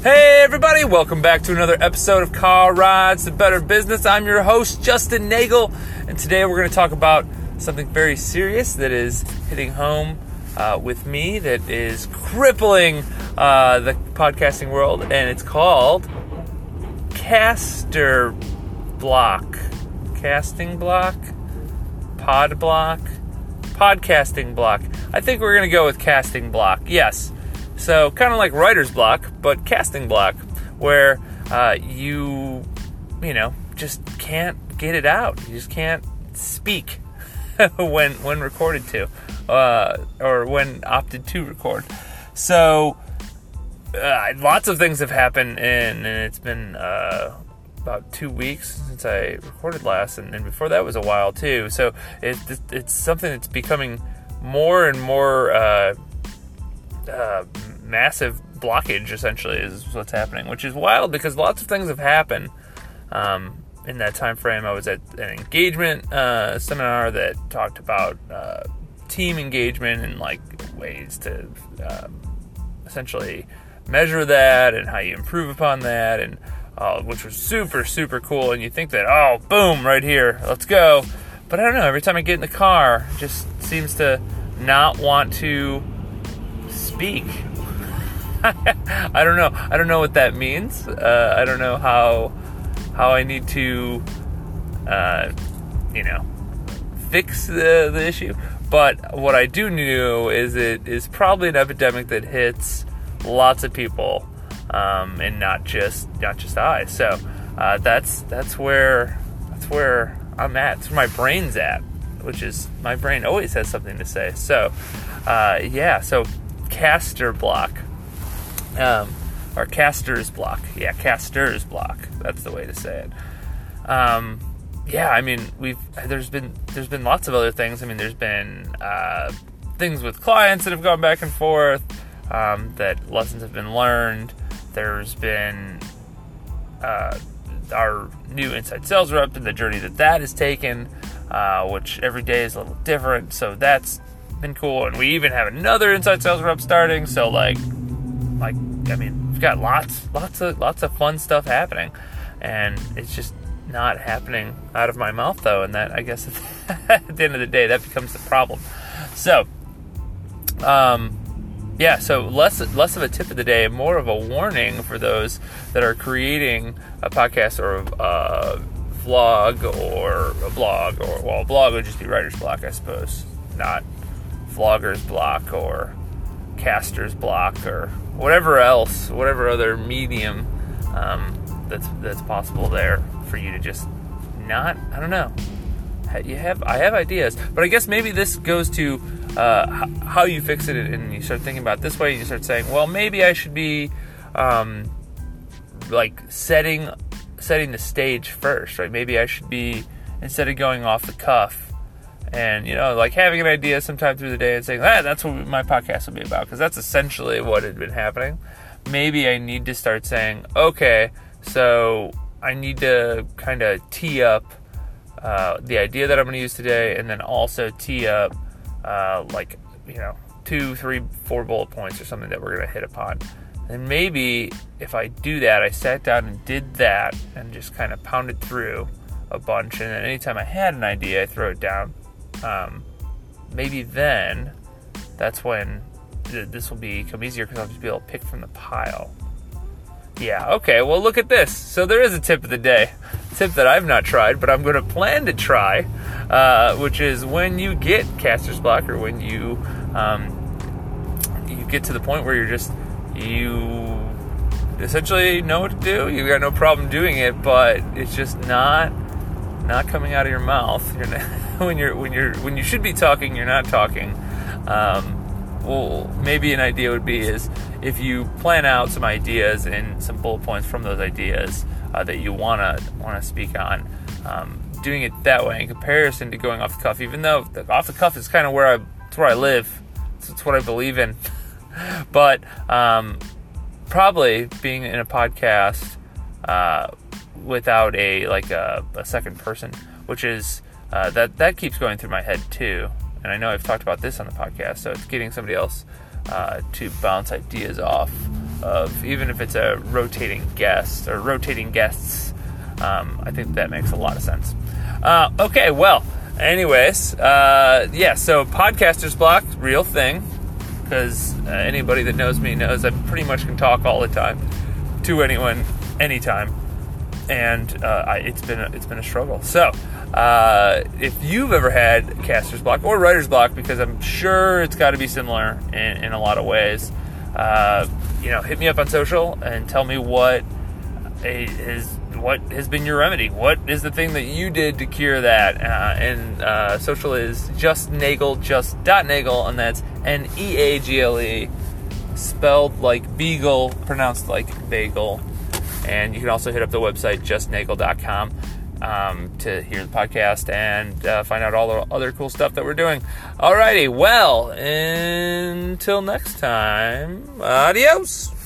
Hey, everybody, welcome back to another episode of Car Rides to Better Business. I'm your host, Justin Neagle, and today we're going to talk about something very serious that is hitting home uh, with me, that is crippling uh, the podcasting world, and it's called Caster Block. Casting Block? Pod Block? Podcasting Block. I think we're going to go with Casting Block, yes. So, kind of like writer's block, but casting block, where uh, you, you know, just can't get it out. You just can't speak when when recorded to, uh, or when opted to record. So, uh, lots of things have happened, and, and it's been uh, about two weeks since I recorded last, and, and, before that was a while too. So, it, it's something that's becoming more and more uh, massive blockage essentially is what's happening, which is wild because lots of things have happened um, in that time frame. I was at an engagement uh, seminar that talked about uh, team engagement and like ways to um, essentially measure that and how you improve upon that, and uh, which was super super cool. And you think that oh boom right here, let's go. But I don't know. Every time I get in the car, just seems to not want to speak I don't know. I don't know what that means. Uh, I don't know how how I need to, uh, you know, fix the, the issue. But what I do know is it is probably an epidemic that hits lots of people, um, and not just not just I. So uh, that's that's where that's where I'm at. Where my brain's at, which is my brain always has something to say. So uh, yeah. So caster block um, or caster's block. Yeah, caster's block. That's the way to say it. Um, yeah, I mean, we've there's been there's been lots of other things. I mean, there's been uh, things with clients that have gone back and forth. Um, that lessons have been learned. There's been uh, our new inside sales rep and the journey that that has taken, uh, which every day is a little different. So that's been cool. And we even have another inside sales rep starting. So like like I mean, we've got lots, lots of, lots of fun stuff happening, and it's just not happening out of my mouth though, and that I guess at the end of the day that becomes the problem. So, um, yeah, so less less of a tip of the day, more of a warning for those that are creating a podcast or a vlog or a blog, or well, a blog would just be writer's block, I suppose, not vlogger's block or caster's block or whatever else, whatever other medium um, that's that's possible there for you to just not. I don't know. You have I have ideas, but I guess maybe this goes to uh, how you fix it, and you start thinking about this way. and You start saying, well, maybe I should be um, like setting setting the stage first, right? Maybe I should be instead of going off the cuff and you know like having an idea sometime through the day and saying ah, that's what my podcast will be about because that's essentially what had been happening. Maybe i need to start saying okay so i need to kind of tee up uh, the idea that i'm going to use today and then also tee up uh, like you know two three four bullet points or something that we're going to hit upon. And maybe if i do that i sat down and did that and just kind of pounded through a bunch. And then anytime i had an idea i throw it down um, maybe then that's when th- this will become easier because I'll just be able to pick from the pile. Yeah, okay, well, look at this. So there is a tip of the day. Tip that I've not tried, but I'm going to plan to try, uh, which is when you get caster's block or when you um, you get to the point where you're just you essentially know what to do. You've got no problem doing it, but it's just not not coming out of your mouth. You're not, when you're when you're when you should be talking, you're not talking. Um, well, maybe an idea would be is if you plan out some ideas and some bullet points from those ideas uh, that you wanna wanna speak on. Um, doing it that way in comparison to going off the cuff, even though the, off the cuff is kind of where I it's where I live. It's, it's what I believe in. but um, probably being in a podcast. Uh, without a like a, a second person, which is uh, that that keeps going through my head too. And I know I've talked about this on the podcast, so it's getting somebody else uh, to bounce ideas off of even if it's a rotating guest or rotating guests. Um, I think that makes a lot of sense. Uh, okay, well, anyways, uh, yeah, so Podcasters Block, real thing, because uh, anybody that knows me knows I pretty much can talk all the time to anyone, anytime, and uh, I, it's been a, it's been a struggle. So, uh, if you've ever had caster's block or writer's block, because I'm sure it's got to be similar in, in, a lot of ways, uh, you know, hit me up on social and tell me what is what has been your remedy. What is the thing that you did to cure that? Uh, and uh, social is just Neagle, just dot Neagle, and that's N E A G L E, spelled like beagle, pronounced like bagel. And you can also hit up the website justneagle.com um, to hear the podcast and uh, find out all the other cool stuff that we're doing. Alrighty, well, until next time, adios.